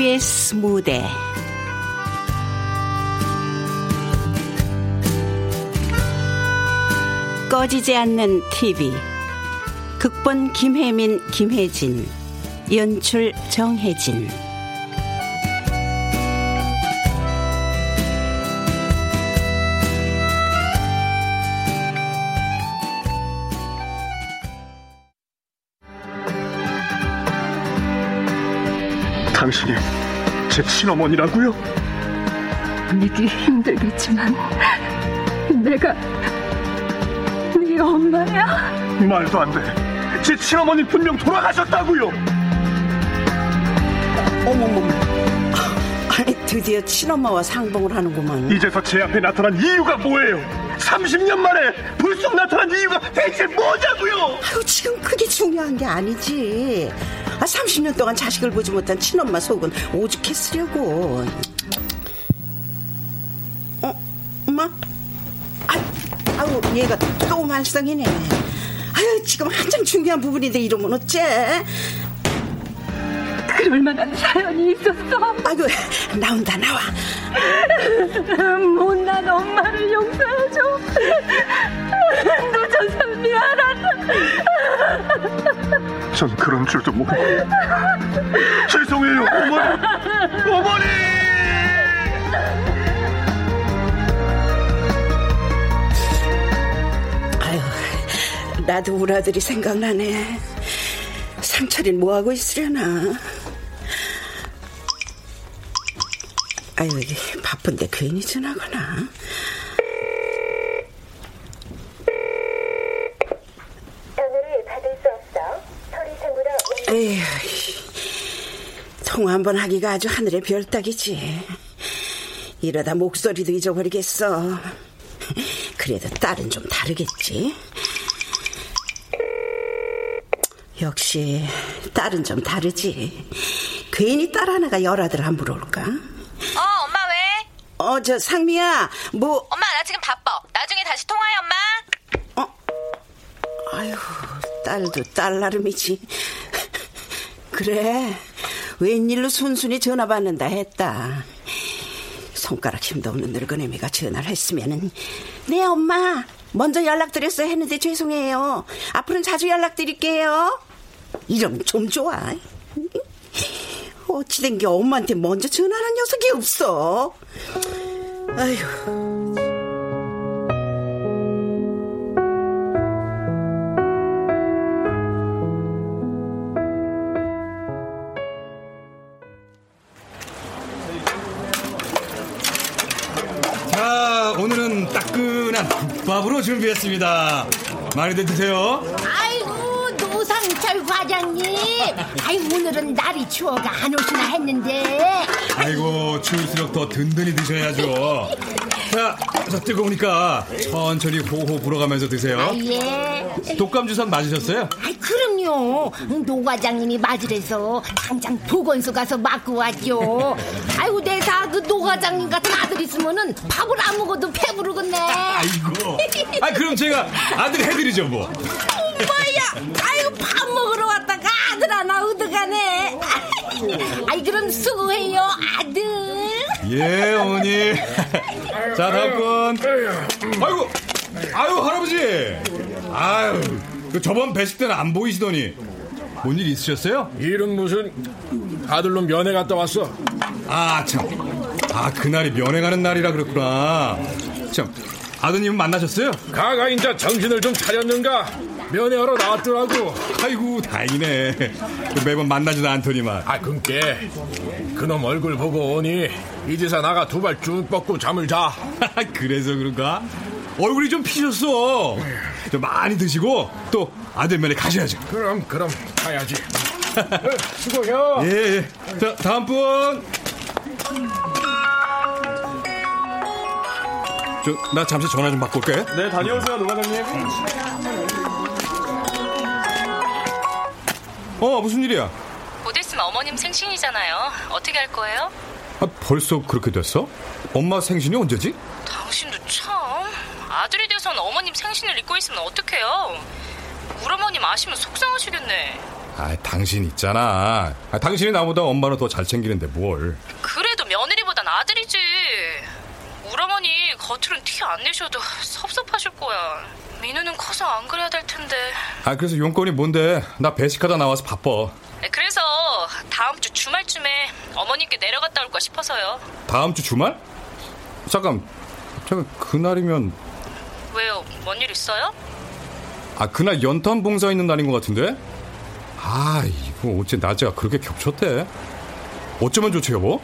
KBS 무대. 꺼지지 않는 TV. 극본 김혜민 김혜진. 연출 정혜진 당신이 제 친어머니라고요? 믿기 힘들겠지만 내가 네 엄마야. 말도 안 돼. 제 친어머니 분명 돌아가셨다고요. 어머머머 아니 드디어 친엄마와 상봉을 하는구만 이제서 제 앞에 나타난 이유가 뭐예요? 30년 만에 불쑥 나타난 이유가 대체 뭐냐고요? 아유 지금 그게 중요한 게 아니지 아 30년 동안 자식을 보지 못한 친엄마 속은 오죽했으려고 어? 엄마? 아, 아유 얘가 또 말썽이네 아유 지금 한참 중요한 부분인데 이러면 어째 그럴 만한 사연이 있었어. 아이고 나온다 나와 못난 엄마를 용서해줘. 늦어서 미안하다. 전 그런 줄도 모르고 죄송해요 어머니! 어머니! 아유 나도 우리 아들이 생각나네. 상철이 뭐하고 있으려나? 아유 바쁜데 괜히 전화거나 전화를 받을 수 없어. 소리 상구로 에휴 통화 한 번 하기가 아주 하늘의 별 따기지 이러다 목소리도 잊어버리겠어 그래도 딸은 좀 다르겠지 역시 딸은 좀 다르지 괜히 딸 하나가 열아들 함부로 올까 어, 엄마 왜? 어 저 상미야 뭐 엄마, 나 지금 바빠. 나중에 다시 통화해, 엄마. 아유, 딸도 딸 나름이지. 그래, 웬일로 순순히 전화 받는다 했다. 손가락 힘도 없는 늙은애미가 전화를 했으면은, 네, 엄마. 먼저 연락드렸어야 했는데 죄송해요. 앞으로는 자주 연락드릴게요. 이러면 좀 좋아. 어찌된 게 엄마한테 먼저 전화하는 녀석이 없어. 아휴. 따끈한 국밥으로 준비했습니다. 많이들 드세요. 아이고 노상철 과장님 아이 오늘은 날이 추워가 안 오시나 했는데 아이고, 추울수록 더 든든히 드셔야죠. 자, 저 뜨거우니까 천천히 호호 불어가면서 드세요. 예 독감 주사 맞으셨어요? 아이 그럼요 노 과장님이 맞으래서 당장 보건소 가서 맞고 왔죠 아이고 내사 그 노 과장님 같은 아들 있으면은 밥을 안 먹어도 배부르겠네 아이고. 아, 그럼 제가 아들 해드리죠, 뭐. 뭐야 아이고 밥 먹으러 왔다가 아들 하나 얻어가네 아이 그럼 수고해요 아들 예, 어머니. 자, 다음 건. 아이고, 아유, 할아버지. 아유, 그 저번 배식 때는 안 보이시더니. 뭔 일 있으셨어요? 일은 무슨 아들로 면회 갔다 왔어. 아, 참. 아, 그날이 면회 가는 날이라 그랬구나. 참, 아드님 만나셨어요? 가가 인자 정신을 좀 차렸는가? 면회하러 나왔더라고. 아이고, 다행이네. 그 매번 만나지도 않더니만. 아, 근께 그놈 얼굴 보고 오니 이제서 나가 두 발 쭉 뻗고 잠을 자. 그래서 그런가? 얼굴이 좀 피셨어. 좀 많이 드시고 또 아들 면에 가셔야죠. 그럼 그럼 가야지. 어, 수고해요. 예, 예. 자, 다음 분. 저, 나 잠시 전화 좀 받고 올게. 네, 다녀오세요, 노 과장님. 어, 무슨 일이야? 곧 있으면 어머님 생신이잖아요. 어떻게 할 거예요? 아, 벌써 그렇게 됐어? 엄마 생신이 언제지? 당신도 참. 아들이 돼선 어머님 생신을 잊고 있으면 어떡해요? 우리 어머님 아시면 속상하시겠네. 아, 당신 있잖아. 아, 당신이 나보다 엄마는 더잘 챙기는데 뭘. 그래도 며느리보단 아들이지. 우리 어머니 겉으로는 티안 내셔도 섭섭하실 거야. 민우는 커서 안 그래야 될 텐데. 아, 그래서 용건이 뭔데? 나 배식하다 나와서 바빠. 네, 그래서 다음 주 주말쯤에 어머님께 내려갔다 올까 싶어서요. 다음 주 주말? 잠깐, 잠깐, 그날이면, 왜요? 뭔 일 있어요? 아, 그날 연탄 봉사 있는 날인 것 같은데? 아, 이거 어째 낮에가 그렇게 겹쳤대? 어쩌면 좋지, 여보?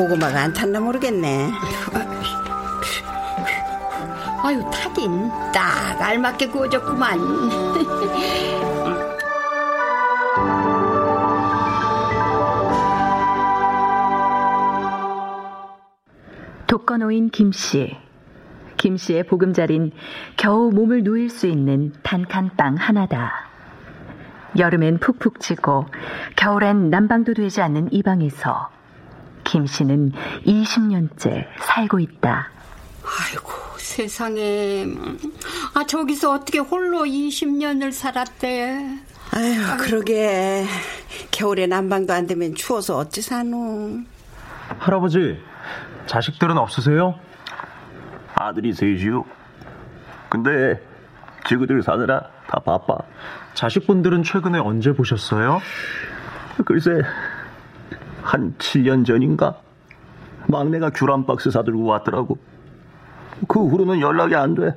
고구마가 안 탔나 모르겠네. 아유 타긴 딱 알맞게 구워졌구만 독거노인 김씨. 김씨의 보금자리는 겨우 몸을 누일 수 있는 단칸방 하나다. 여름엔 푹푹 찌고 겨울엔 난방도 되지 않는 이 방에서 김 씨는 20년째 살고 있다. 아이고 세상에 아 저기서 어떻게 홀로 20년을 살았대 아유, 그러게. 겨울에 난방도 안 되면 추워서 어찌 사노. 할아버지, 자식들은 없으세요? 아들이 셋이요. 근데 저그들 사느라 다 바빠. 자식분들은 최근에 언제 보셨어요? 글쎄 한 7년 전인가 막내가 귤한 박스 사들고 왔더라고. 그 후로는 연락이 안 돼.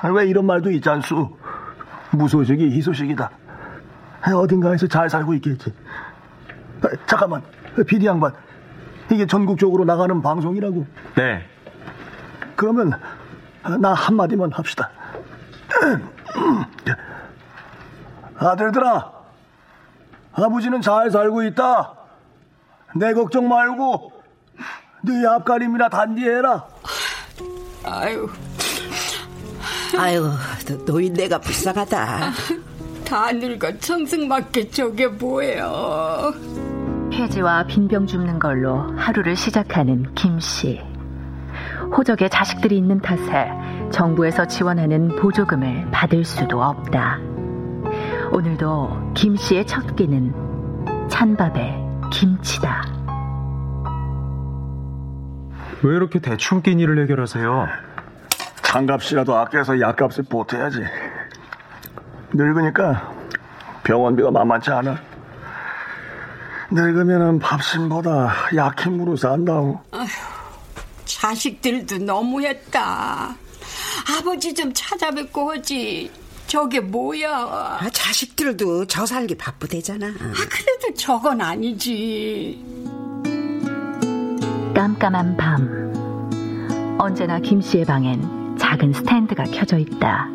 아, 왜 이런 말도 있지 않수? 무소식이 희소식이다. 어딘가에서 잘 살고 있겠지. 아, 잠깐만, 비디 양반. 이게 전국적으로 나가는 방송이라고. 네. 그러면 나 한마디만 합시다. 아들들아, 아버지는 잘 살고 있다. 내 걱정 말고 네 앞가림이나 단디해라. 아유 아유, 너- 노인네가 불쌍하다. 다 늙어 청승맞게 저게 뭐예요 폐지와 빈병 줍는 걸로 하루를 시작하는 김 씨. 호적에 자식들이 있는 탓에 정부에서 지원하는 보조금을 받을 수도 없다. 오늘도 김 씨의 첫 끼는 찬밥에 김치다. 왜 이렇게 대충 끼니를 해결하세요? 장값이라도 아껴서 약값을 보태야지. 늙으니까 병원비가 만만치 않아. 늙으면은 밥심보다 약힘으로 산다고. 자식들도 너무했다 아버지 좀 찾아뵙고 하지 저게 뭐야 아, 자식들도 저 살기 바쁘대잖아. 아 그래도 저건 아니지 깜깜한 밤. 언제나 김 씨의 방엔 작은 스탠드가 켜져 있다.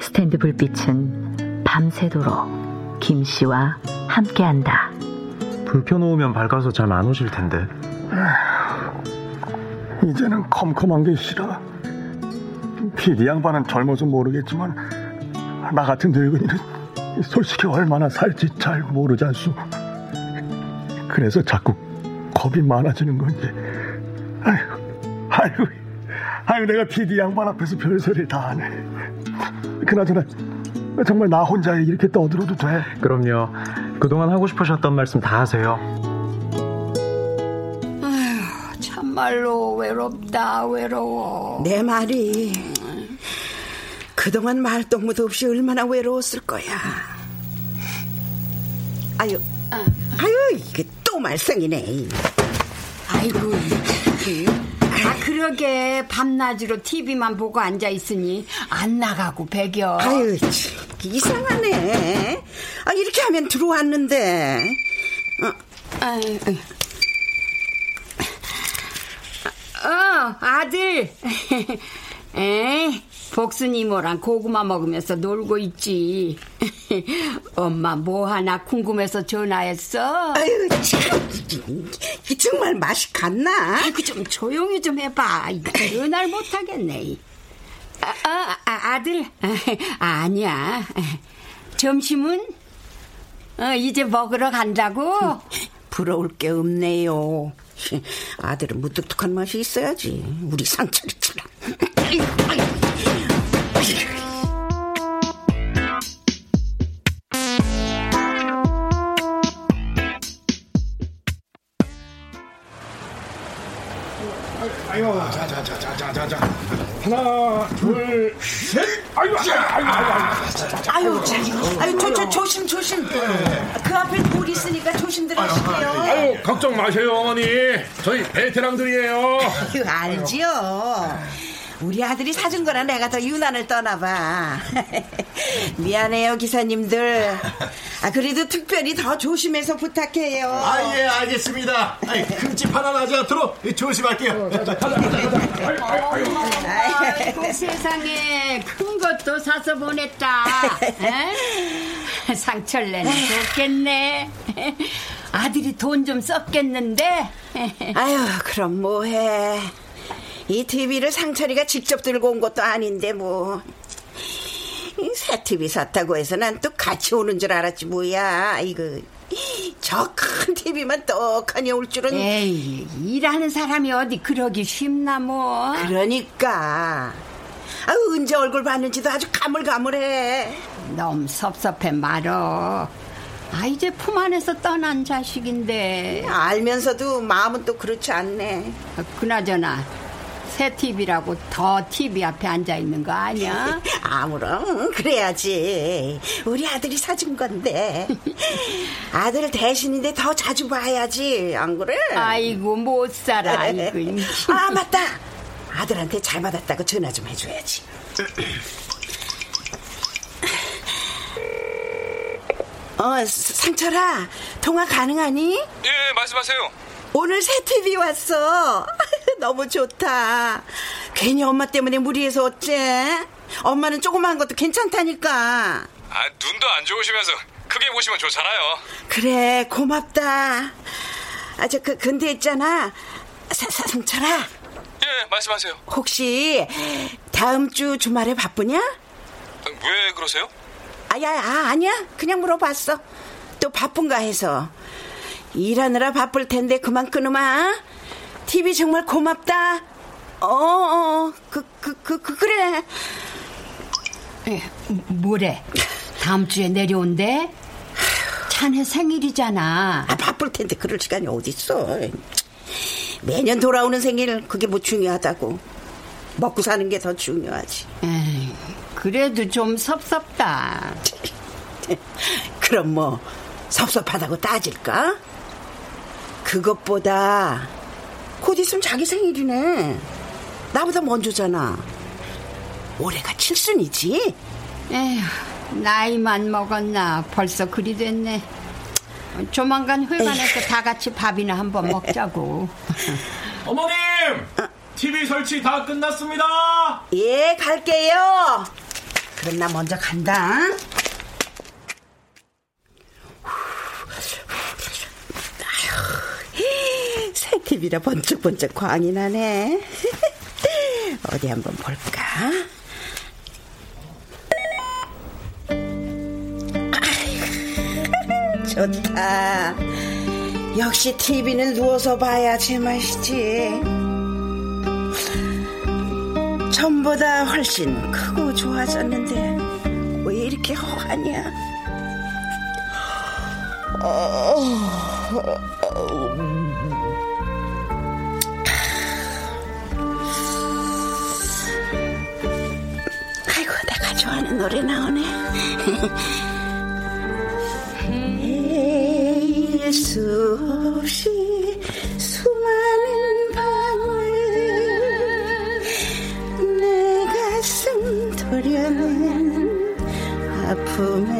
스탠드 불빛은 밤새도록 김 씨와 함께한다. 불 켜놓으면 밝아서 잠안 오실 텐데. 이제는 컴컴한 게 싫어. 피디 양반은 젊어서 모르겠지만 나 같은 늙은이는 솔직히 얼마나 살지 잘 모르지 않소. 그래서 자꾸 겁이 많아지는 건지. 아이고, 아이고, 아이고 내가 피디 양반 앞에서 별소리를 다 하네. 그나저나 정말 나 혼자 이렇게 떠들어도 돼. 그럼요. 그동안 하고 싶으셨던 말씀 다 하세요. 아휴 참말로 외롭다 외로워 내 말이 그동안 말동무도 없이 얼마나 외로웠을 거야. 아유, 아유, 이게 또 말썽이네. 아이고 아 그러게 밤낮으로 TV만 보고 앉아 있으니 안 나가고 배겨. 아유 참, 이상하네. 아 이렇게 하면 들어왔는데. 어, 아유, 어 아들. 에 복순이모랑 고구마 먹으면서 놀고 있지. 엄마 뭐 하나 궁금해서 전화했어. 아유 참, 정말 맛이 갔나? 아이고 좀 조용히 좀 해봐. 전화를 못 하겠네. 아, 아, 아, 아들. 아, 아니야. 점심은 어, 이제 먹으러 간다고. 부러울 게 없네요. 아들은 무뚝뚝한 맛이 있어야지. 우리 상철이처럼. 아유, 자, 자, 자, 자, 자, 자, 자. 하나, 둘, 셋. 아유, 아유, 아유, 아유, 자, 자, 자. 아유, 자, 아유, 저, 저, 조심, 조심. 그 앞에 돌 있으니까 조심들 하시게요. 아유, 걱정 마세요, 어머니. 저희 베테랑들이에요. 아유, 알지요. 우리 아들이 사준 거라 내가 더 유난을 떠나봐. 미안해요, 기사님들. 아, 그래도 특별히 더 조심해서 부탁해요. 아, 예, 알겠습니다. 아이, 흠집 하나 나지 않도록 조심할게요. 아이고 세상에 큰 것도 사서 보냈다. 에? 상철내는 좋겠네. 아들이 돈 좀 썼겠는데. 아유, 그럼 뭐해. 이 TV를 상철이가 직접 들고 온 것도 아닌데 뭐. 이새 TV 샀다고 해서 난 또 같이 오는 줄 알았지 뭐야. 이거 저 큰 TV만 떡하니 올 줄은. 에이, 일하는 사람이 어디 그러기 쉽나 뭐. 그러니까. 아, 언제 얼굴 봤는지도 아주 가물가물해. 너무 섭섭해 말어. 아 이제 품 안에서 떠난 자식인데. 알면서도 마음은 또 그렇지 않네. 그나저나 새 TV라고 더 TV 앞에 앉아 있는 거 아니야? 아무런 그래야지. 우리 아들이 사준 건데. 아들 대신인데 더 자주 봐야지. 안 그래? 아이고 못 살아. 아이고. 아 맞다. 아들한테 잘 받았다고 전화 좀 해줘야지. 어, 상철아, 통화 가능하니? 예, 말씀하세요. 오늘 새 TV 왔어. 너무 좋다. 괜히 엄마 때문에 무리해서 어째? 엄마는 조그마한 것도 괜찮다니까. 아, 눈도 안 좋으시면서 크게 보시면 좋잖아요. 그래, 고맙다. 아, 저, 그, 근데 있잖아. 사, 사, 상철아. 예, 말씀하세요. 혹시 다음 주 주말에 바쁘냐? 왜 그러세요? 아 야, 아, 아니야. 그냥 물어봤어. 또 바쁜가 해서. 일하느라 바쁠 텐데 그만 끊으마. TV 정말 고맙다. 어, 어, 그, 그, 그, 그 그래. 에, 뭐래? 다음 주에 내려온대? 자네 생일이잖아. 아, 바쁠 텐데 그럴 시간이 어딨어. 매년 돌아오는 생일 그게 뭐 중요하다고. 먹고 사는 게 더 중요하지. 에이, 그래도 좀 섭섭다. 그럼 뭐 섭섭하다고 따질까? 그것보다 곧 있으면 자기 생일이네. 나보다 먼저잖아. 올해가 칠순이지? 에휴, 나이만 먹었나 벌써 그리 됐네. 조만간 회관에서 다 같이 밥이나 한번 먹자고. 어머님! TV 설치 다 끝났습니다. 예, 갈게요. 그럼 나 먼저 간다. 아휴, 새 TV라 번쩍번쩍 광이 나네. 어디 한번 볼까? 좋다. 역시 TV는 누워서 봐야 제맛이지. 전보다 훨씬 크고 좋아졌는데 왜 이렇게 허하냐? 어, 노래 나오네. 수 없이 수많은 밤을 내 가슴 도려낸 아픔에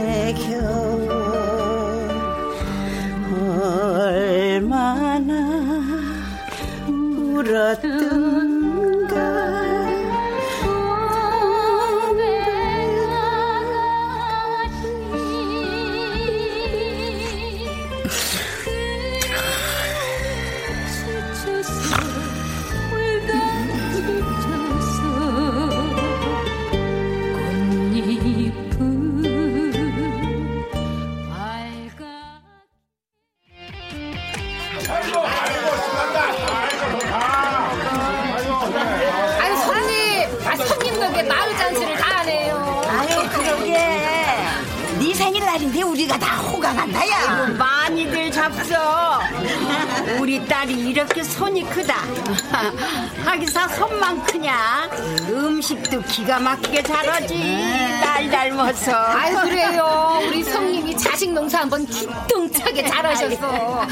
네 생일날인데 우리가 다 호강한다야 많이들 잡숴. 우리 딸이 이렇게 손이 크다. 하기사 손만 크냐? 음식도 기가 막히게 잘하지. 딸 닮아서. 아유 그래요. 우리 성님이 자식 농사 한번 기똥차게 잘하셨어.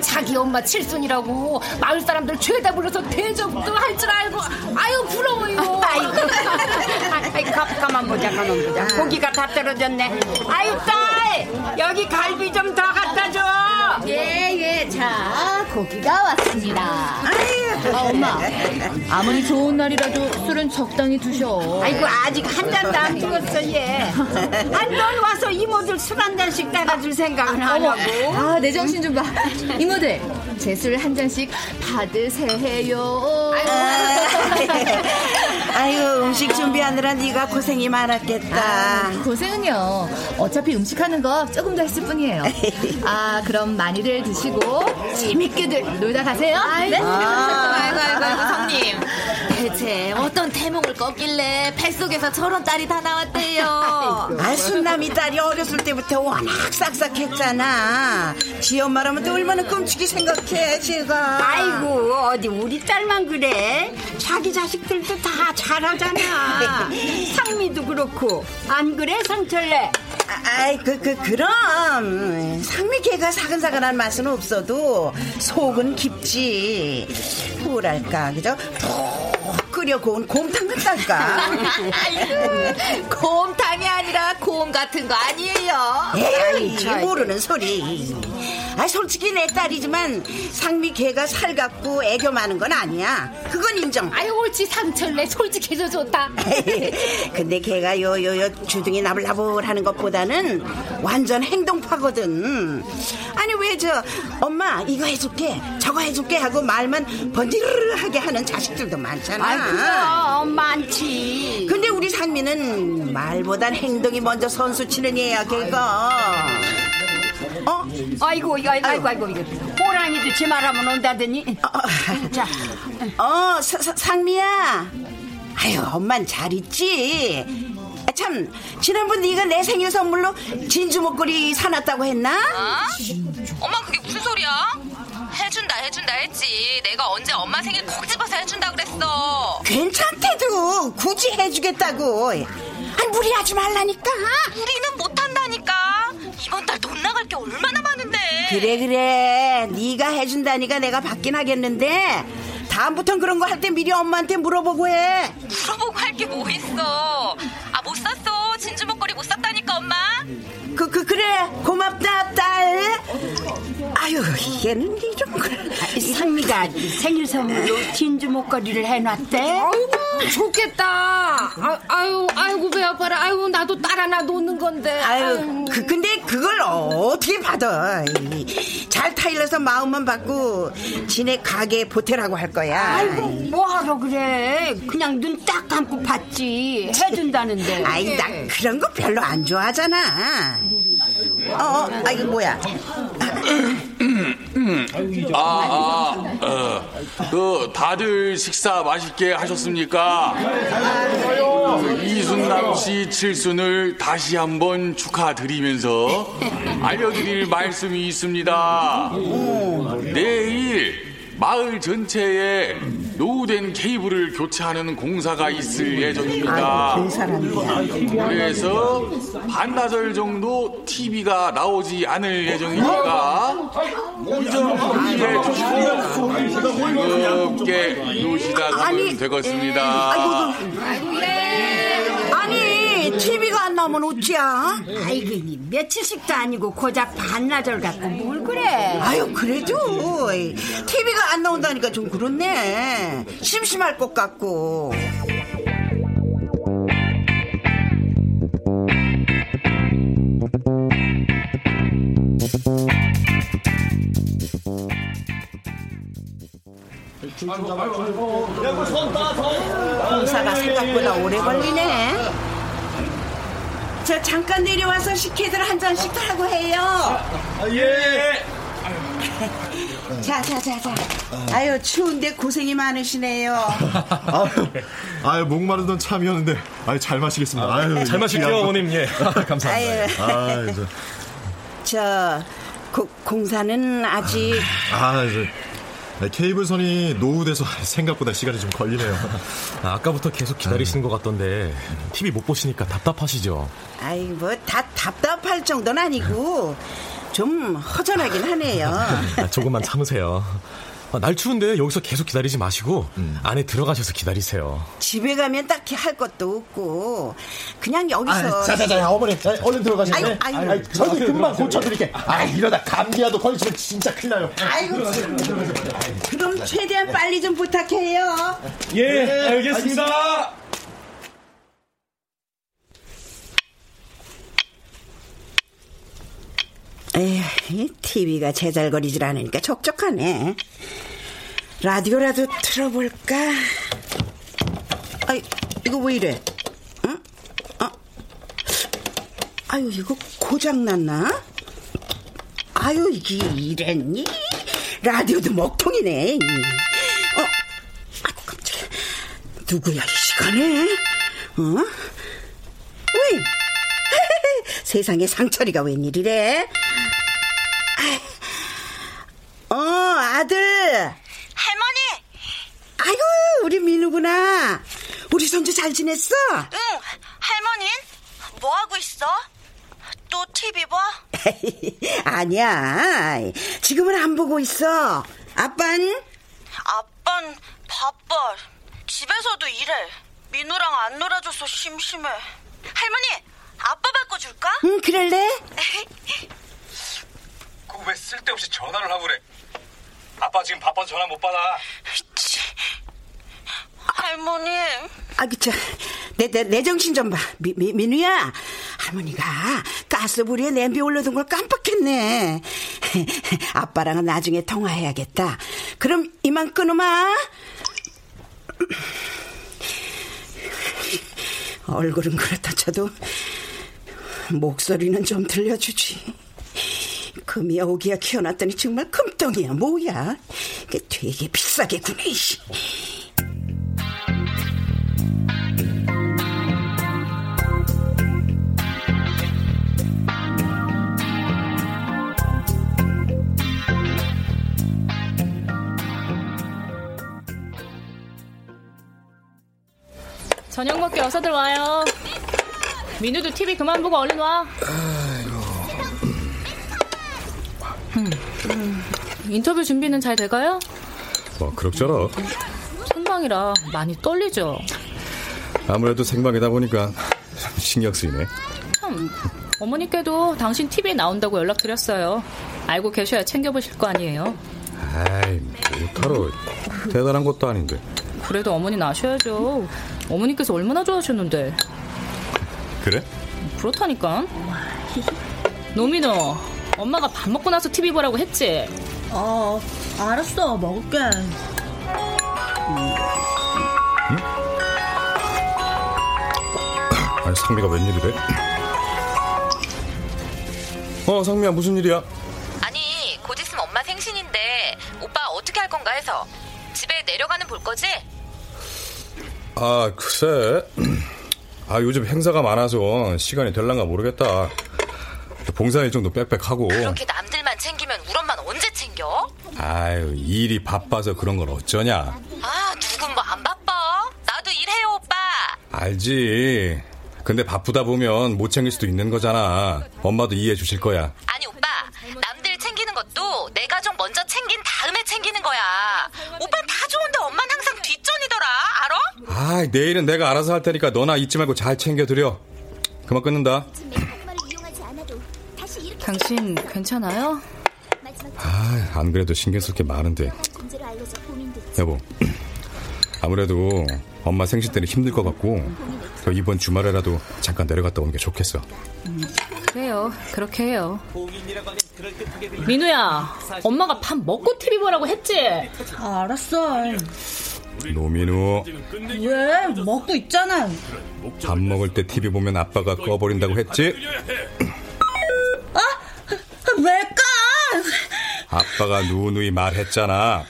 자기 엄마 칠순이라고 마을 사람들 죄다 불러서 대접도 할 줄 알고. 아유 부러워요. 아이고, 아이 가만 보자, 가만 보자. 고기가 다 떨어졌네. 아유 딸, 여기 갈비 좀 더 갖다 줘. 예, 예. 자, 고기가 왔습니다. 아유, 아, 엄마. 아무리 좋은 날이라도 술은 적당히 드셔. 아이고 아직 한 잔도 안 죽었어 얘. 아니 넌 와서 이모들 술 한 잔씩 따라줄 생각은 안 하고. 아, 내 정신 좀 봐. 이모들, 제 술 한 잔씩 받으세요. 아유 음식 준비하느라 네가 고생이 많았겠다 아, 고생은요. 어차피 음식하는 거 조금 더 했을 뿐이에요. 아, 그럼 많이들 드시고 재밌게들 놀다 가세요. 네? 아이고 아이고 아이고 성님. 대체 어떤 태몽을 꺾길래 뱃속에서 저런 딸이 다 나왔대요. 아 순남이 딸이 어렸을 때부터 워낙 싹싹했잖아 지 엄마라면 또 얼마나 끔찍이 생각해 제가 아이고 어디 우리 딸만 그래? 자기 자식들도 다 잘하잖아. 상미도 그렇고 안 그래 상철래? 아이 그 그 그, 럼 상미개가 사근사근한 맛은 없어도 속은 깊지 뭐랄까 그죠 푹 끓여 고운 곰탕 같달까? 곰탕이 아니라 곰 같은 거 아니에요. 에이 모르는 소리 아 솔직히 내 딸이지만 상미개가 살갑고 애교 많은 건 아니야 그건 인정 아유 옳지 상철래 솔직해서 좋다. 근데 걔가 요 요 요 주둥이 나불나불 하는 것보다는 완전 행동파거든. 아니 왜 저 엄마 이거 해줄게 저거 해줄게 하고 말만 번지르르 하게 하는 자식들도 많잖아. 아이 그럼 많지. 근데 우리 상미는 말보단 행동이 먼저 선수 치는 애야 걔가. 어? 아이고 아이고 아이고 아이고 이거 호랑이도 지 말하면 온다더니. 자, 어 사- 사- 상미야. 아유 엄만 잘 있지. 아, 참 지난번 네가 내 생일 선물로 진주 목걸이 사놨다고 했나? 엄마 그게 무슨 소리야? 해준다 해준다 했지. 내가 언제 엄마 생일 콕 집어서 해준다 그랬어. 괜찮대도 굳이 해주겠다고. 아니 무리하지 말라니까. 우리는 못한다니까. 이번 달 돈 나갈 게 얼마나 많은데. 그래 그래 네가 해준다니까 내가 받긴 하겠는데 다음부턴 그런 거 할 때 미리 엄마한테 물어보고 해. 물어보고 할 게 뭐 있어. 아 못 샀어. 진주 목걸이 못 샀다니까 엄마. 그, 그, 그 래. 고맙다, 딸. 아유, 얘는 이런 걸. 상미가 생일 선물로 진주 목걸이를 해놨대. 아이고 좋겠다. 아, 아유 아이고 배 아파라. 아이고 나도 딸 하나 놓는 건데. 아유, 그, 근데 그걸 어떻게 받아. 이, 잘 타일러서 마음만 받고 지네 가게 보태라고 할 거야. 아이고 뭐하러 그래? 그냥 눈 딱 감고 받지. 해준다는데. 아이, 나 그런 거 별로 안 좋아하잖아. 어, 어, 아, 이거 뭐야. 아, 아, 어, 그 다들 식사 맛있게 하셨습니까? 그 이순남 씨 칠순을 다시 한번 축하드리면서 알려드릴 말씀이 있습니다. 내일 마을 전체에 노후된 케이블을 교체하는 공사가 있을 예정입니다. 그래서 반나절 정도 TV가 나오지 않을 예정이니까 이점 이해해 주시고 즐겁게 노시다 가면 되겠습니다. 아니 TV가 안 나오면 어찌야? 아이고 며칠씩도 아니고 고작 반나절 갖고 뭘 그래? 아유 그래도 TV가 안 나온다니까 좀 그렇네. 심심할 것 같고. 공사가 생각보다 오래 걸리네. 저 잠깐 내려와서 식혜들 한 잔씩 달라고 해요. 예. 자, 자, 자, 자. 아유, 추운데 고생이 많으시네요. 아유, 아유 목마르던 참이었는데, 아유 잘 마시겠습니다. 아유 잘 마실게요. 어머님. 예. 감사합니다. 아유. 아유, 저, 저, 고, 공사는 아직. 아, 저, 케이블선이 노후돼서 생각보다 시간이 좀 걸리네요. 아, 아까부터 계속 기다리시는 것 같던데 TV 못 보시니까 답답하시죠? 아이, 뭐, 다 답답할 정도는 아니고, 좀 허전하긴 하네요. 아, 조금만 참으세요. 아, 날 추운데 여기서 계속 기다리지 마시고 안에 들어가셔서 기다리세요. 집에 가면 딱히 할 것도 없고, 그냥 여기서. 아, 자자자, 어머니, 자, 얼른 들어가시네. 아유, 아유. 아유, 저기 금방 고쳐드릴게. 아, 이러다 감기라도 걸리시면 진짜 큰일 나요. 아이고, 참. 그럼 최대한 빨리 좀 부탁해요. 예, 알겠습니다. 에이, TV가 제잘거리질 않으니까 적적하네. 라디오라도 틀어볼까? 아이, 이거 왜 이래? 응? 어? 아유, 이거 고장났나? 아유, 이게 이랬니? 라디오도 먹통이네. 어? 아이고, 깜짝이야. 누구야, 이 시간에? 어? 왜? 세상에 상철이가 웬일이래? 어, 아들. 할머니! 아이고, 우리 민우구나. 우리 손주 잘 지냈어? 응, 할머닌? 뭐 하고 있어? 또 TV 봐? 아니야. 지금은 안 보고 있어. 아빤? 아빤 바빠. 집에서도 일해. 민우랑 안 놀아줘서 심심해. 할머니, 아빠 바꿔줄까? 응, 그럴래? 그왜 쓸데없이 전화를 하고 그래? 아빠 지금 바빠서 전화 못 받아. 할머니. 아, 그쵸. 내, 내, 내 정신 좀 봐. 미, 미, 민우야. 할머니가 가스불에 냄비 올려둔 걸 깜빡했네. 아빠랑은 나중에 통화해야겠다. 그럼 이만 끊어마. 얼굴은 그렇다 쳐도 목소리는 좀 들려주지. 금이야 오기야 키워놨더니 정말 금덩이야 뭐야. 되게 비싸게 구네. 저녁 먹기 어서들 와요. 민우도 TV 그만 보고 얼른 와. 음, 인터뷰 준비는 잘 돼가요? 뭐 그럭저럭. 생방이라 많이 떨리죠. 아무래도 생방이다 보니까 좀 신경 쓰이네. 참, 어머니께도 당신 TV에 나온다고 연락드렸어요. 알고 계셔야 챙겨보실 거 아니에요. 아이 못하러 대단한 것도 아닌데. 그래도 어머니는 아셔야죠. 어머니께서 얼마나 좋아하셨는데. 그래? 그렇다니까. 노미노, 엄마가 밥 먹고 나서 TV 보라고 했지? 어, 알았어. 먹을게. 아니 상미가 웬일이래? 어 상미야 무슨 일이야? 아니 곧 있으면 엄마 생신인데 오빠 어떻게 할 건가 해서 집에 내려가는 볼 거지? 아 글쎄 아 요즘 행사가 많아서 시간이 될란가 모르겠다 봉사 일정도 빽빽하고. 그렇게 남들만 챙기면 우리 엄마는 언제 챙겨? 아유 일이 바빠서 그런 걸 어쩌냐. 아 누군 뭐 안 바빠? 나도 일해요 오빠. 알지. 근데 바쁘다 보면 못 챙길 수도 있는 거잖아. 엄마도 이해해 주실 거야. 아니 오빠. 남들 챙기는 것도 내 가족 먼저 챙긴 다음에 챙기는 거야. 오빠는 다 좋은데 엄마는 항상 뒷전이더라. 알아? 아 내일은 내가 알아서 할 테니까 너나 잊지 말고 잘 챙겨드려. 그만 끊는다. 당신 괜찮아요? 아, 안 그래도 신경 쓸 게 많은데. 여보, 아무래도 엄마 생신 때는 힘들 것 같고 이번 주말에라도 잠깐 내려갔다 오는 게 좋겠어. 음, 그래요. 그렇게 해요. 민우야, 엄마가 밥 먹고 TV 보라고 했지? 아, 알았어. 노민우, 왜? 먹고 있잖아. 밥 먹을 때 TV 보면 아빠가 꺼버린다고 했지? 아, 왜 까? 아빠가 누누이 말했잖아.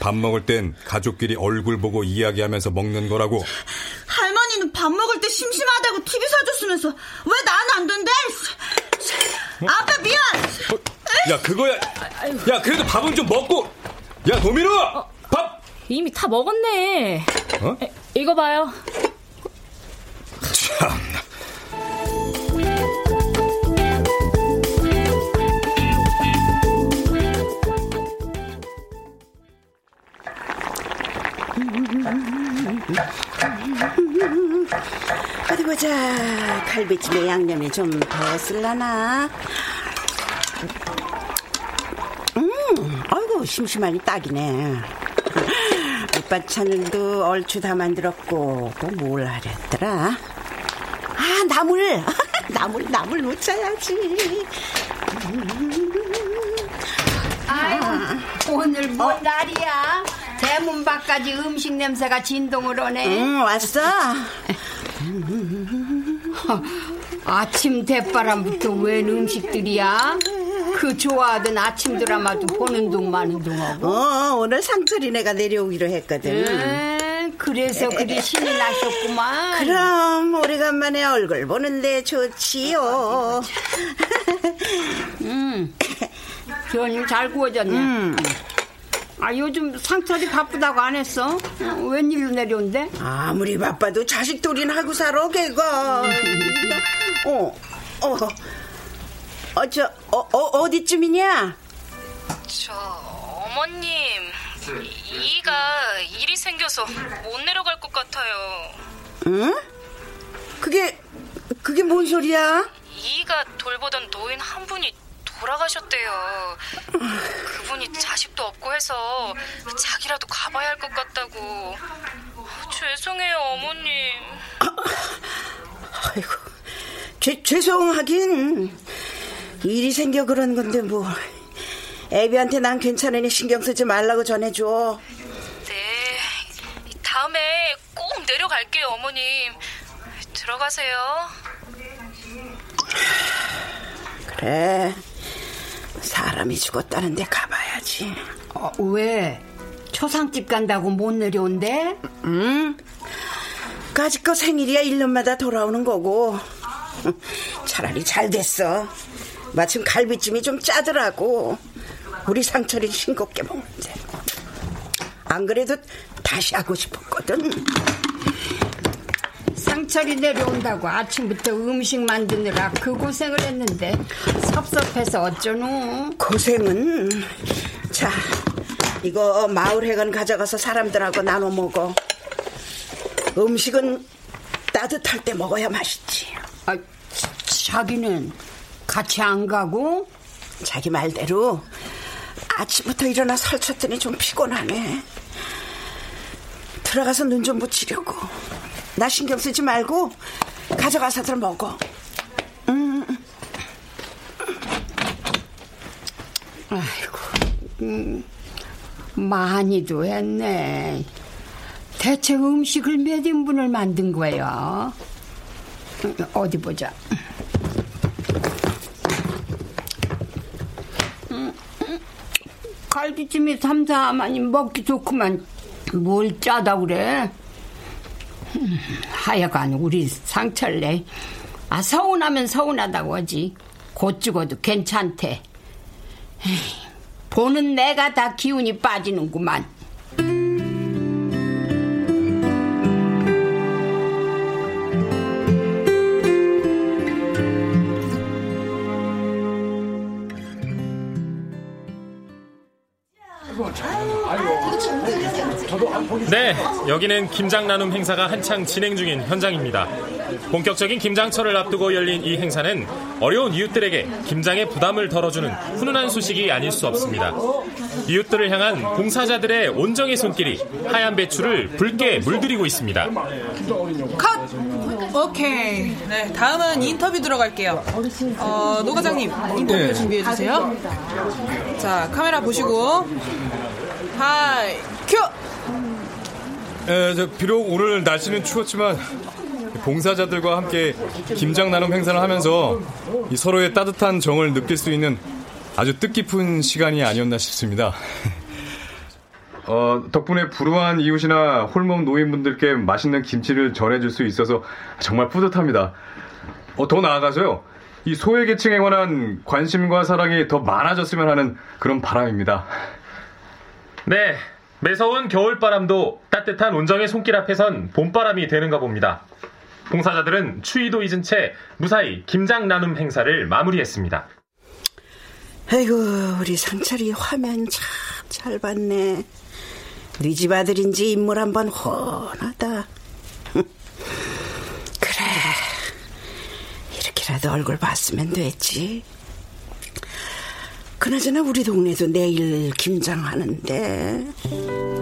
밥 먹을 땐 가족끼리 얼굴 보고 이야기하면서 먹는 거라고. 할머니는 밥 먹을 때 심심하다고 TV 사줬으면서 왜 나는 안 된대? 아빠 미안. 야 그거야. 야 그래도 밥은 좀 먹고. 야 도민우. 밥. 이미 다 먹었네. 어? 에, 이거 봐요. 참. 어디 보자. 갈비찜에 양념이 좀 더 쓸라나. 음, 아이고 심심하니 딱이네. 밑반찬도 얼추 다 만들었고 또 뭘 하랬더라. 아 나물, 나물, 나물 놓쳐야지. 아유, 오늘 뭔 날이야? 대문 밖까지 음식 냄새가 진동을 오네. 응, 왔어. 아침 대바람부터 웬 음식들이야? 그 좋아하던 아침 드라마도 보는 둥 마는 둥하고. 어, 오늘 상철이네가 내려오기로 했거든. 음, 그래서 그리 신이 나셨구만. 그럼 오래간만에 얼굴 보는데 좋지요. 음, 견이 잘 구워졌네. 음. 아 요즘 상철이 바쁘다고 안 했어? 어, 웬일로 내려온대? 아무리 바빠도 자식 둘이나 하고 살아 걔가. 어, 어, 어, 저, 어, 어, 어디쯤이냐? 저 어머님 이가 일이 생겨서 못 내려갈 것 같아요. 응? 그게, 그게 뭔 소리야? 이가 돌보던 노인 한 분이 돌아가셨대요. 그분이 자식도 없고 해서 자기라도 가봐야 할 것 같다고. 죄송해요, 어머님. 아이고, 죄, 죄송하긴. 일이 생겨 그런 건데 뭐. 애비한테 난 괜찮으니 신경 쓰지 말라고 전해줘. 네. 다음에 꼭 내려갈게요, 어머님. 들어가세요. 그래. 사람이 죽었다는데 가봐야지. 어, 왜? 초상집 간다고 못 내려온대? 응. 까짓거 생일이야 1년마다 돌아오는 거고. 차라리 잘 됐어. 마침 갈비찜이 좀 짜더라고. 우리 상철이 싱겁게 먹는데. 안 그래도 다시 하고 싶었거든. 상철이 내려온다고 아침부터 음식 만드느라 그 고생을 했는데 섭섭해서 어쩌노? 고생은 자 이거 마을회관 가져가서 사람들하고 나눠 먹어. 음식은 따뜻할 때 먹어야 맛있지. 아, 자기는 같이 안 가고? 자기 말대로 아침부터 일어나 설쳤더니 좀 피곤하네. 들어가서 눈 좀 붙이려고. 나 신경 쓰지 말고 가져가서들 먹어. 음. 아이고, 음, 많이도 했네. 대체 음식을 몇 인분을 만든 거야? 어디 보자. 갈비찜이 삼삼하니 먹기 좋구만 뭘 짜다 그래? 음, 하여간 우리 상철래. 아 서운하면 서운하다고 하지. 곧 죽어도 괜찮대. 에이, 보는 내가 다 기운이 빠지는구만 네, 여기는 김장 나눔 행사가 한창 진행 중인 현장입니다. 본격적인 김장철을 앞두고 열린 이 행사는 어려운 이웃들에게 김장의 부담을 덜어주는 훈훈한 소식이 아닐 수 없습니다. 이웃들을 향한 봉사자들의 온정의 손길이 하얀 배추를 붉게 물들이고 있습니다. 컷! 오케이. 네, 다음은 인터뷰 들어갈게요. 어, 노 과장님, 인터뷰 네. 준비해주세요. 자, 카메라 보시고. 하이, 큐! 에, 저, 비록 오늘 날씨는 추웠지만 봉사자들과 함께 김장 나눔 행사를 하면서 이 서로의 따뜻한 정을 느낄 수 있는 아주 뜻깊은 시간이 아니었나 싶습니다. 어, 덕분에 불우한 이웃이나 홀몸 노인분들께 맛있는 김치를 전해줄 수 있어서 정말 뿌듯합니다. 어, 더 나아가서요. 이 소외계층에 관한 관심과 사랑이 더 많아졌으면 하는 그런 바람입니다. 네, 매서운 겨울바람도 따뜻한 온정의 손길 앞에선 봄바람이 되는가 봅니다. 봉사자들은 추위도 잊은 채 무사히 김장 나눔 행사를 마무리했습니다. 아이고 우리 상철이 화면 참 잘 봤네. 우리 집 아들인지 인물 한번 훤하다. 그래 이렇게라도 얼굴 봤으면 됐지. 그나저나 우리 동네도 내일 김장하는데.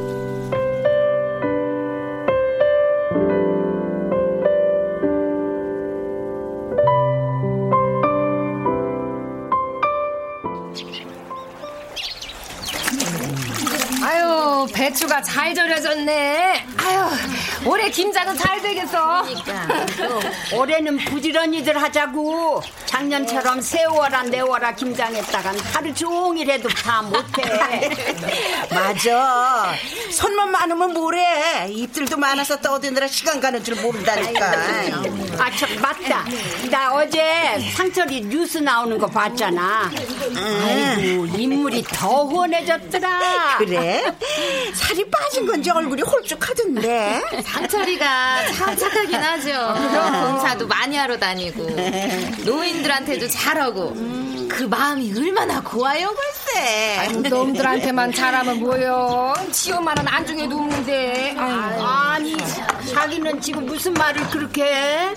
배추가 잘 절여졌네. 올해 김장은 잘 되겠어. 올해는 부지런히들 하자고. 작년처럼 세워라 내워라 김장했다간 하루 종일 해도 다 못해. 맞아. 손만 많으면 뭐래. 입들도 많아서 떠드느라 시간 가는 줄 모른다니까. 아, 저, 맞다. 나 어제 상철이 뉴스 나오는 거 봤잖아. 아이고, 인물이 더 훤해졌더라. 그래? 살이 빠진 건지 얼굴이 홀쭉하던데. 상철이가 참 착하긴 하죠. 그런 봉사도 많이 하러 다니고 노인들한테도 잘하고 그 마음이 얼마나 고와요 글쎄. 아유, 놈들한테만 잘하면 뭐요? 지 엄마는 안중에도 없는데. 아유. 아니, 자기는 지금 무슨 말을 그렇게 해?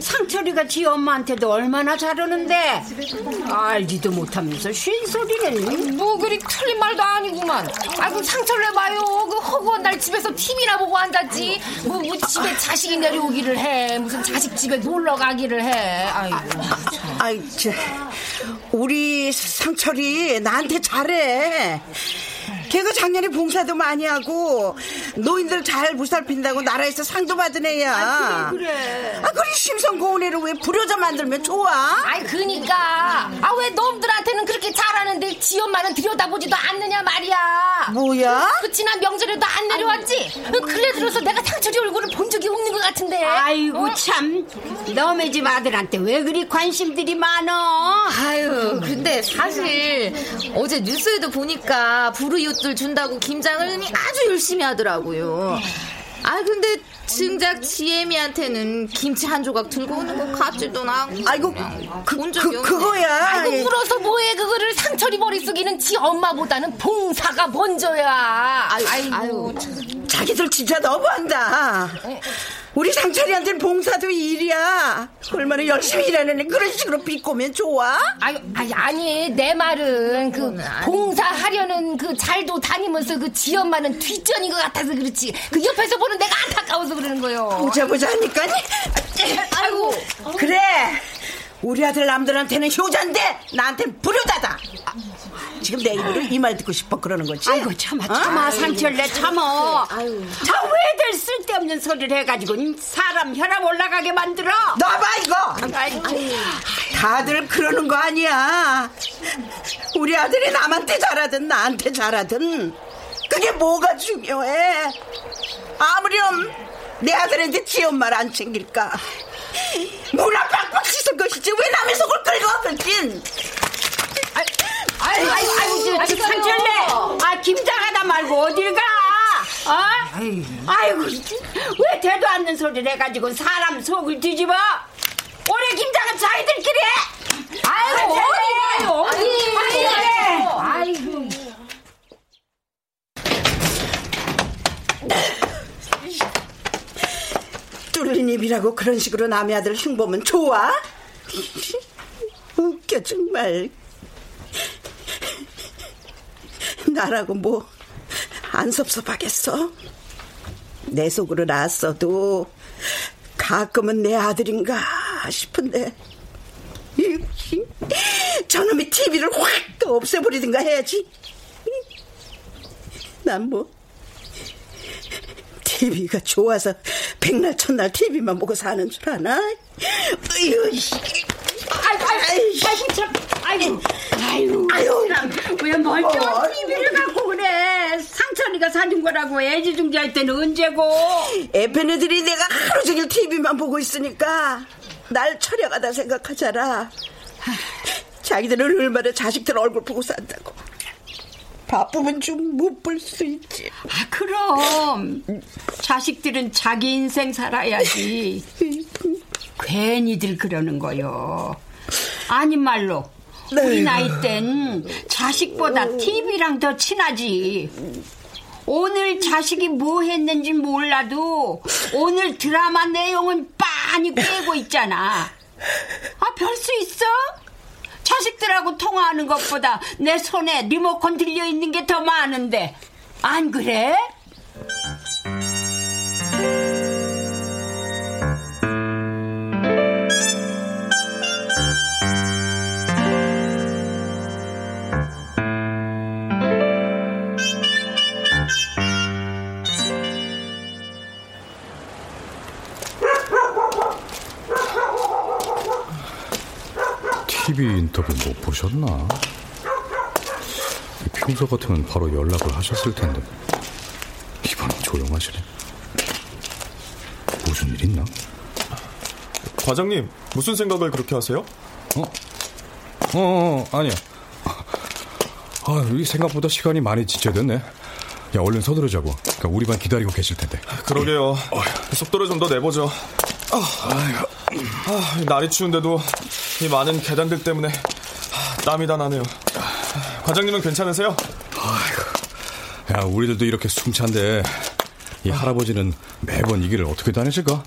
상철이가 지 엄마한테도 얼마나 잘하는데 알지도 못하면서 쉰 소리는 뭐 그리 틀린 말도 아니구만. 아이고 상처를 해봐요. 그 허구한 날 집에서 TV나 보고 앉았지. 뭐, 뭐 집에 자식이 내려오기를 해. 무슨 자식 집에 놀러 가기를 해. 아이고. 아이, 저, 우리 상철이 나한테 잘해. 걔가 작년에 봉사도 많이 하고 노인들 잘 무살핀다고 나라에서 상도 받은 애야. 아, 그래, 그래. 아, 그리 심성고운 애를 왜 불효자 만들면 좋아? 아이 그니까 아 왜 놈들한테는 그렇게 잘하는데 지 엄마는 들여다보지도 않느냐 말이야. 뭐야? 그 지난 명절에도 안 내려왔지. 그래 들어서 내가 상철이 얼굴을 본 적이 없는 것 같은데. 아이고 어? 참 너네 집 아들한테 왜 그리 관심들이 많어? 아유 근데 사실 어제 뉴스에도 보니까 불우이웃 들 준다고 김장을 아주 열심히 하더라고요. 아 근데 증작 지혜미한테는 김치 한 조각 들고 오는 거 같지도 않고 아이고 그, 본 적이 없네. 그거야. 아이고 울어서 뭐해 그거를 상철이 머릿속에는 지 엄마보다는 봉사가 먼저야. 아유, 아유, 자기들 진짜 너무한다. 우리 상철이한테는 봉사도 일이야. 얼마나 열심히 일하는 애 그런 식으로 비꼬면 좋아? 아유, 아니, 아니, 내 말은 그 봉사하려는 그 잘도 다니면서 그 지 엄마는 뒷전인 것 같아서 그렇지. 그 옆에서 보는 내가 안타까워서 그러는 거요. 보자 보자 하니까. 아이고. 그래. 우리 아들 남들한테는 효자인데 나한테는 불효자다. 지금 내 입으로 이 말 듣고 싶어 그러는 거지? 아이고 참아 참아 어? 상철 내 참어. 자 왜들 쓸데없는 소리를 해가지고 사람 혈압 올라가게 만들어? 놔봐 이거. 아이고. 다들 그러는 거 아니야. 우리 아들이 남한테 잘하든 나한테 잘하든 그게 뭐가 중요해? 아무렴 내 아들한테 지 엄마를 안 챙길까? 문화 빡빡 씻을 것이지 왜 남의 속을 긁어 그긴 아이고 아이고 아이고 저, 저 상철내 아 김장하다 말고 어딜 가? 어? 아이고 왜 되도 않는 소리를 해가지고 사람 속을 뒤집어? 올해 김장은 자기들끼리 해. 아이고 어디 가요 어디? 아이고. 뚫린 입이라고 그런 식으로 남의 아들 흉보면 좋아? 웃겨 정말. 나라고 뭐 안 섭섭하겠어? 내 속으로 낳았어도 가끔은 내 아들인가 싶은데 저놈이 TV를 확 없애버리든가 해야지. 난 뭐 TV가 좋아서 백날 첫날 TV만 보고 사는 줄 아나? 으유, 아이고, 아이고, 아이고, 참, 아이고, 아이고, 아이고, 왜 멀쩡한 TV를 갖고 그래? 상철이가 사준 거라고 애지중지할 때는 언제고? 애편 애들이 내가 하루 종일 TV만 보고 있으니까 날 처량하다 생각하잖아. 자기들은 얼마나 자식들 얼굴 보고 산다고. 바쁘면 좀 못 볼 수 있지. 아, 그럼. 자식들은 자기 인생 살아야지. 괜히들 그러는 거요. 아닌 말로. 우리 나이 땐 자식보다 TV랑 더 친하지. 오늘 자식이 뭐 했는지 몰라도 오늘 드라마 내용은 빤히 꿰고 있잖아. 아, 별 수 있어? 자식들하고 통화하는 것보다 내 손에 리모컨 들려 있는 게 더 많은데 안 그래? 보셨나? 평소 같으면 바로 연락을 하셨을 텐데 이번엔 조용하시네. 무슨 일 있나? 과장님, 무슨 생각을 그렇게 하세요? 어? 어, 어 아니야. 아, 우리 생각보다 시간이 많이 지체됐네. 야, 얼른 서두르자고. 그러니까 우리 반 기다리고 계실 텐데. 그러게요. 속도를 좀 더 내보죠. 아, 아, 날이 추운데도 이 많은 계단들 때문에 아, 땀이 다 나네요. 과장님은 괜찮으세요? 야, 우리들도 이렇게 숨찬데 이 할아버지는 매번 이 길을 어떻게 다니실까?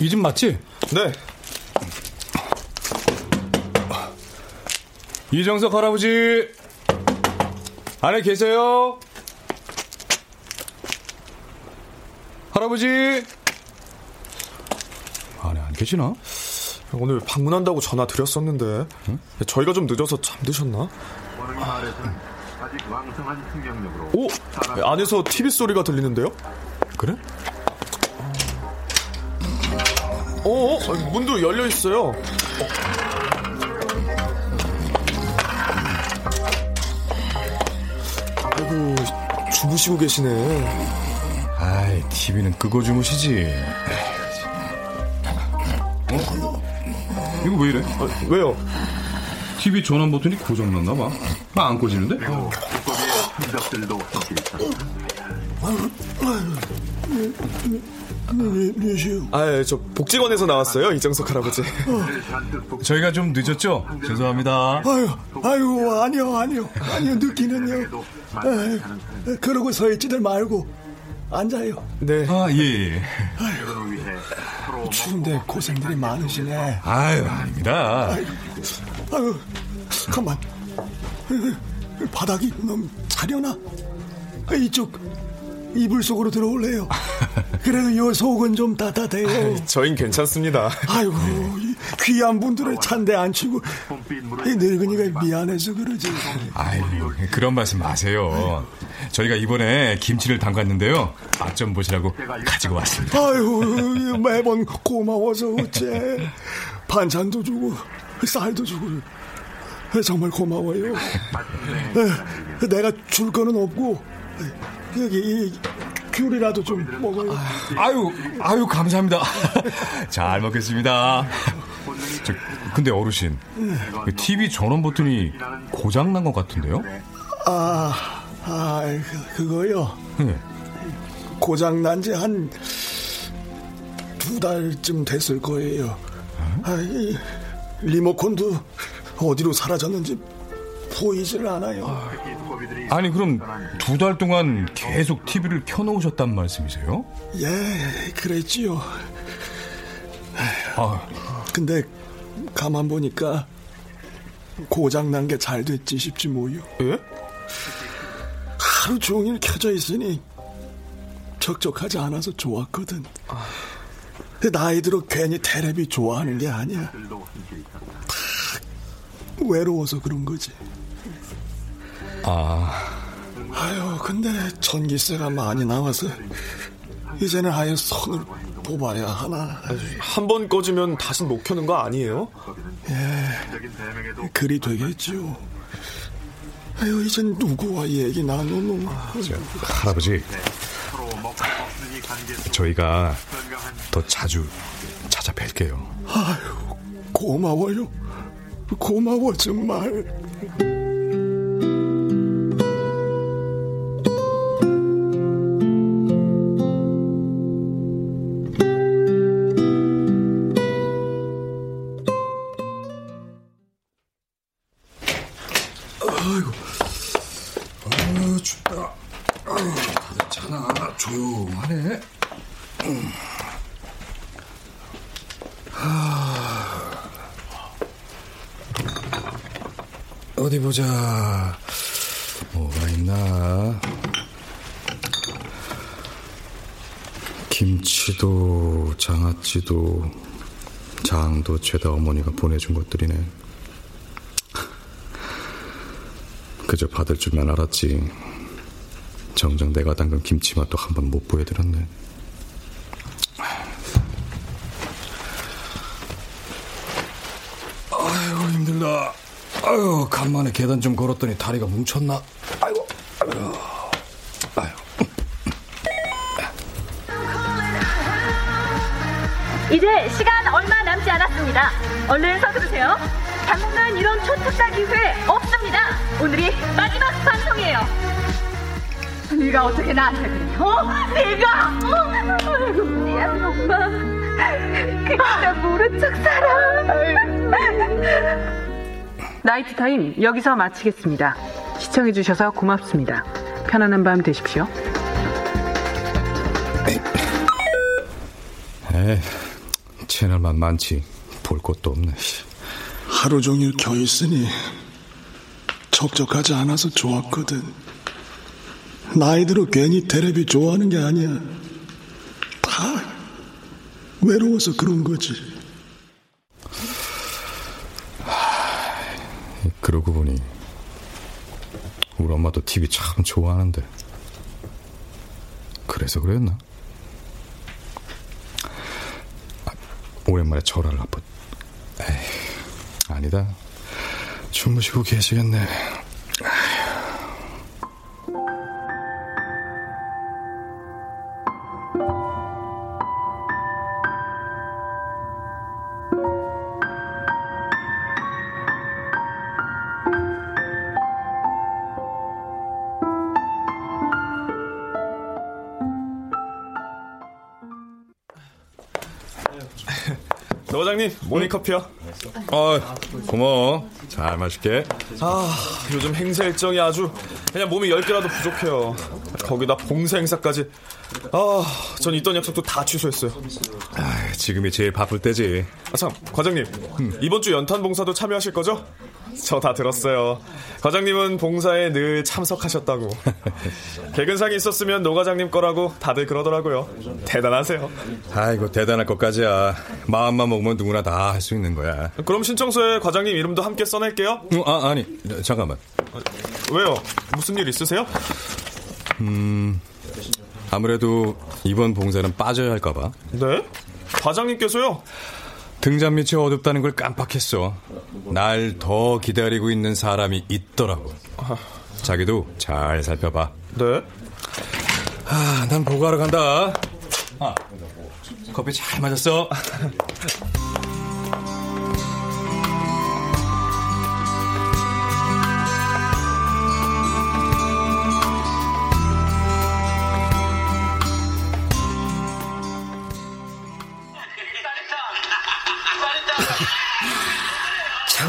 이 집 맞지? 네. 이정석 할아버지 안에 계세요? 할아버지 안에 안 계시나? 오늘 방문한다고 전화 드렸었는데 저희가 좀 늦어서 잠드셨나? 오! 안에서 TV 소리가 들리는데요? 그래? 어, 어? 문도 열려 있어요. 아이고, 주무시고 계시네. 아이, TV는 끄고 주무시지. 이거 왜 이래? 아, 왜요? TV 전원 버튼이 고장났나 봐. 아, 안 꺼지는데? 아, 예, 저 복지관에서 나왔어요, 이정석 할아버지. 저희가 좀 늦었죠? 죄송합니다. 아유, 아유, 아니요, 아니요, 아니요, 늦기는요. 아유, 그러고 서 있지들 말고 앉아요. 네. 아, 예, 예. 추운데 고생들이 많으시네. 아유, 아닙니다. 아유, 아유 가만. 바닥이 너무 차려나? 이쪽 이불 속으로 들어올래요. 그래도 요 속은 좀 따뜻해요. 저흰 괜찮습니다. 아이고, 이 귀한 분들을 찬데 안 치고 이 늙은이가 미안해서 그러지. 아유, 그런 말씀 마세요. 저희가 이번에 김치를 담갔는데요. 맛 좀 보시라고 가지고 왔습니다. 아유, 매번 고마워서 어째. 반찬도 주고 쌀도 주고 정말 고마워요. 내가 줄 거는 없고 여기 귤이라도 좀 먹어요. 아유, 아유 감사합니다. 잘 먹겠습니다. 저, 근데 어르신, 그 TV 전원 버튼이 고장 난 것 같은데요? 아, 아, 그, 그거요. 네. 고장 난 지 한 두 달쯤 됐을 거예요. 아, 이 리모컨도 어디로 사라졌는지 보이질 않아요. 아 니 그럼 두 달 동안 계속 TV를 켜놓으셨단 말씀이세요? 예, 그랬지요. 아. 근데 가만 보니까 고장 난 게 잘 됐지 싶지 뭐요. 예? 하루 종일 켜져 있으니 적적하지 않아서 좋았거든. 나이 들어 괜히 테레비 좋아하는 게 아니야. 외로워서 그런 거지. 아. 아유, 근데 전기세가 많이 나와서 이제는 아예 손을 뽑아야 하나. 한 번 꺼지면 다시 못 켜는 거 아니에요? 예, 그리 되겠지요. 아유, 이젠 누구와 얘기 나누노? 할아버지, 저희가 더 자주 찾아뵐게요. 아유, 고마워요. 고마워, 정말. 보자. 뭐가 있나? 김치도 장아찌도 장도 죄다 어머니가 보내준 것들이네. 그저 받을 줄만 알았지. 정작 내가 담근 김치 맛도 한 번 못 보여드렸네. 아이고 힘들다. 아유 간만에 계단 좀 걸었더니 다리가 뭉쳤나? 아이고. 아이고. 이제 시간 얼마 남지 않았습니다. 얼른 서두르세요. 당분간 이런 초특가 기회 없습니다. 오늘이 마지막 방송이에요. 네가 어떻게 나한테 그래? 어? 네가? 어? 아이고 미안 엄마. 그냥 모른 척 살아. 나이트 타임 여기서 마치겠습니다. 시청해주셔서 고맙습니다. 편안한 밤 되십시오. 에이, 채널만 많지 볼 것도 없네. 하루 종일 켜 있으니 적적하지 않아서 좋았거든. 나이 들어 괜히 테레비 좋아하는 게 아니야. 다 외로워서 그런 거지. 그러고 보니 우리 엄마도 TV 참 좋아하는데 그래서 그랬나? 아, 오랜만에 전화를 한번. 에이, 아니다. 주무시고 계시겠네 커피요. 아 고마워 잘 마실게 아 요즘 행사 일정이 아주 그냥 몸이 10개라도 부족해요. 거기다 봉사 행사까지. 아, 전 있던 약속도 다 취소했어요. 아, 지금이 제일 바쁠 때지 아, 참, 과장님. 이번 주 연탄 봉사도 참여하실 거죠? 저 다 들었어요. 과장님은 봉사에 늘 참석하셨다고. 개근상이 있었으면 노 과장님 거라고 다들 그러더라고요. 대단하세요. 아이고 대단할 것까지야 마음만 먹으면 누구나 다 할 수 있는 거야 그럼 신청서에 과장님 이름도 함께 써낼게요. 어, 아, 아니 잠깐만 왜요? 무슨 일 있으세요? 음 아무래도 이번 봉사는 빠져야 할까봐 네? 과장님께서요? 등잔 밑이 어둡다는 걸 깜빡했어. 날 더 기다리고 있는 사람이 있더라고. 자기도 잘 살펴봐. 네? 아, 난 보고하러 간다. 아, 커피 잘 마셨어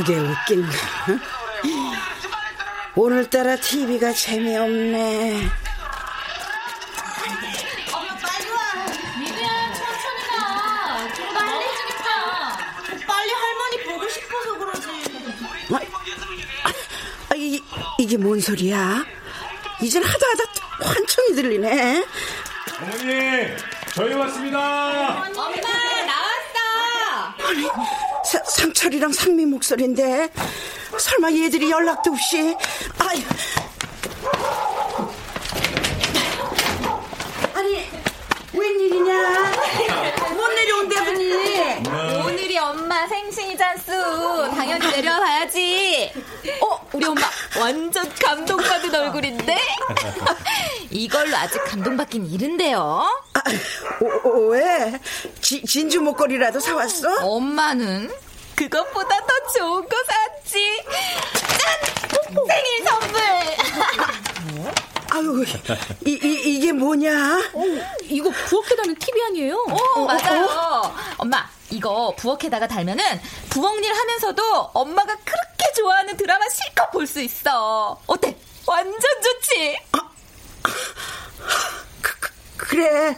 그게 웃긴다. 오늘따라 TV가 재미없네. 빨리 할머니 보고 싶어서 그러지. 어? 아, 이게 뭔 소리야? 이젠 하다 하다 환청이 들리네. 어머니, 저희 왔습니다. 엄마 나왔어. 아니. 사, 상철이랑 상미 목소리인데 설마 얘들이 연락도 없이 아이 아니 웬일이냐 못 내려온대 보니 오늘이 엄마 생신이잖수. 당연히 내려와야지. 어, 우리 엄마 완전 감동받은 얼굴인데? 이걸로 아직 감동받긴 이른데요. 아, 오, 왜? 지, 진주 목걸이라도 사왔어? 엄마는 그것보다 더 좋은 거 샀지. 짠! 생일 선물. 아유, 이, 이, 이게 뭐냐? 이거 부엌에 다는 TV 아니에요? 어, 맞아요. 어? 엄마, 이거 부엌에다가 달면은 부엌일 하면서도 엄마가 그렇게 좋아하는 드라마 실컷 볼 수 있어. 어때? 완전 좋지? 그래.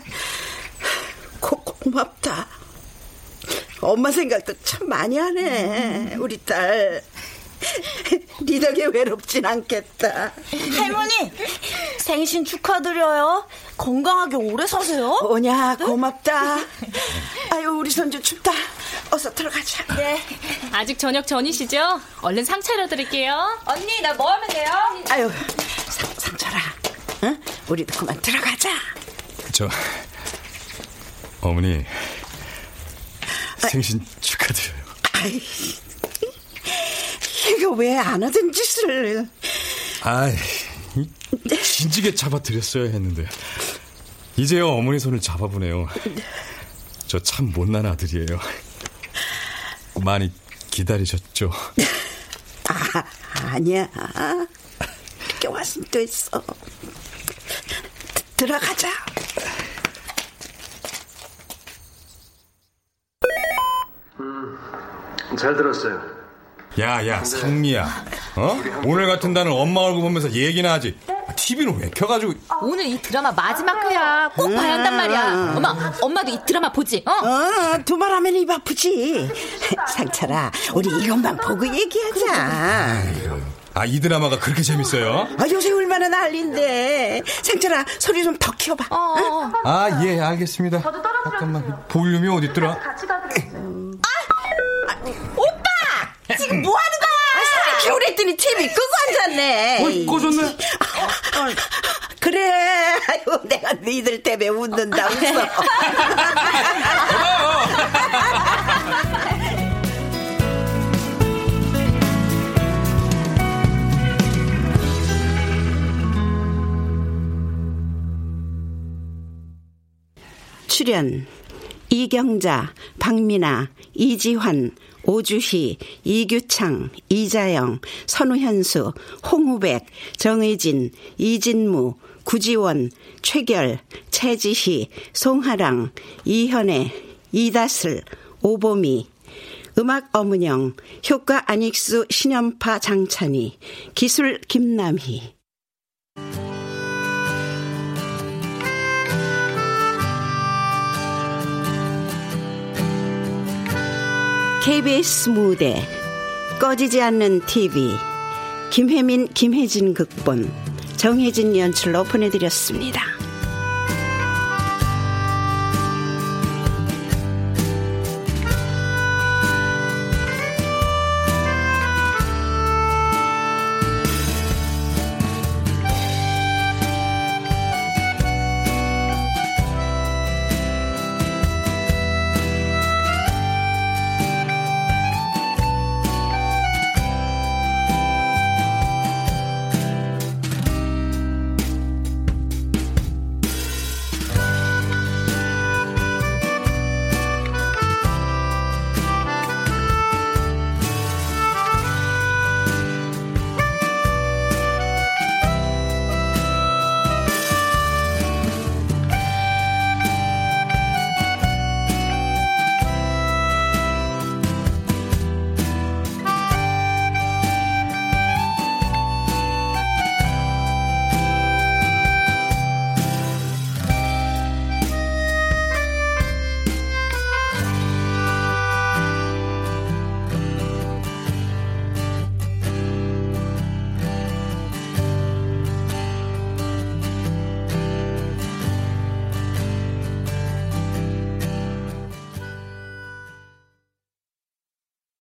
고, 고맙다. 엄마 생각도 참 많이 하네. 우리 딸. 니 덕에 외롭진 않겠다. 할머니, 생신 축하드려요. 건강하게 오래 사세요. 오냐, 고맙다. 아유, 우리 손주 춥다. 어서 들어가자. 네. 아직 저녁 전이시죠? 얼른 상 차려드릴게요. 언니, 나 뭐 하면 돼요? 아유, 상, 상철아. 응? 우리도 그만 들어가자. 저, 어머니, 생신 축하드려요. 아이, 이거 왜 안 하던 짓을. 아이, 진지게 잡아드렸어야 했는데. 이제요, 어머니 손을 잡아보네요. 저 참 못난 아들이에요. 많이 기다리셨죠? 아, 아니야. 이렇게 왔으면 됐어. 들어가자. 음, 잘 들었어요. 야, 야, 상미야. 어? 오늘 같은 날은 엄마 얼굴 보면서 얘기나 하지. TV는 왜 켜가지고. 오늘 이 드라마 마지막 회야. 꼭 봐야 한단 말이야. 엄마, 엄마도 이 드라마 보지? 어? 어, 두말 하면 입 아프지. 상철아, 우리 이것만 보고 얘기하자. 아, 이 드라마가 그렇게 재밌어요? 아, 요새 얼마나 난리인데. 상철아, 소리 좀 더 키워봐. 어, 어. 아, 예, 알겠습니다. 잠깐만, 볼륨이 어딨더라? 오빠! 지금 뭐 하는 거야? 아, 소리 키우랬더니 TV 끄고 앉았네. 어이, 꺼졌네. 그래. 아유, 내가 너희들 때문에 웃는다, 웃어. 출연 이경자, 박민아, 이지환, 오주희, 이규창, 이자영, 선우현수, 홍우백, 정의진, 이진무, 구지원, 최결, 최지희, 송하랑, 이현애, 이다슬, 오보미, 음악 어문영, 효과 안익수, 신연파 장찬희, 기술 김남희. KBS 무대 꺼지지 않는 TV 김혜민 김혜진 극본 정혜진 연출로 보내드렸습니다.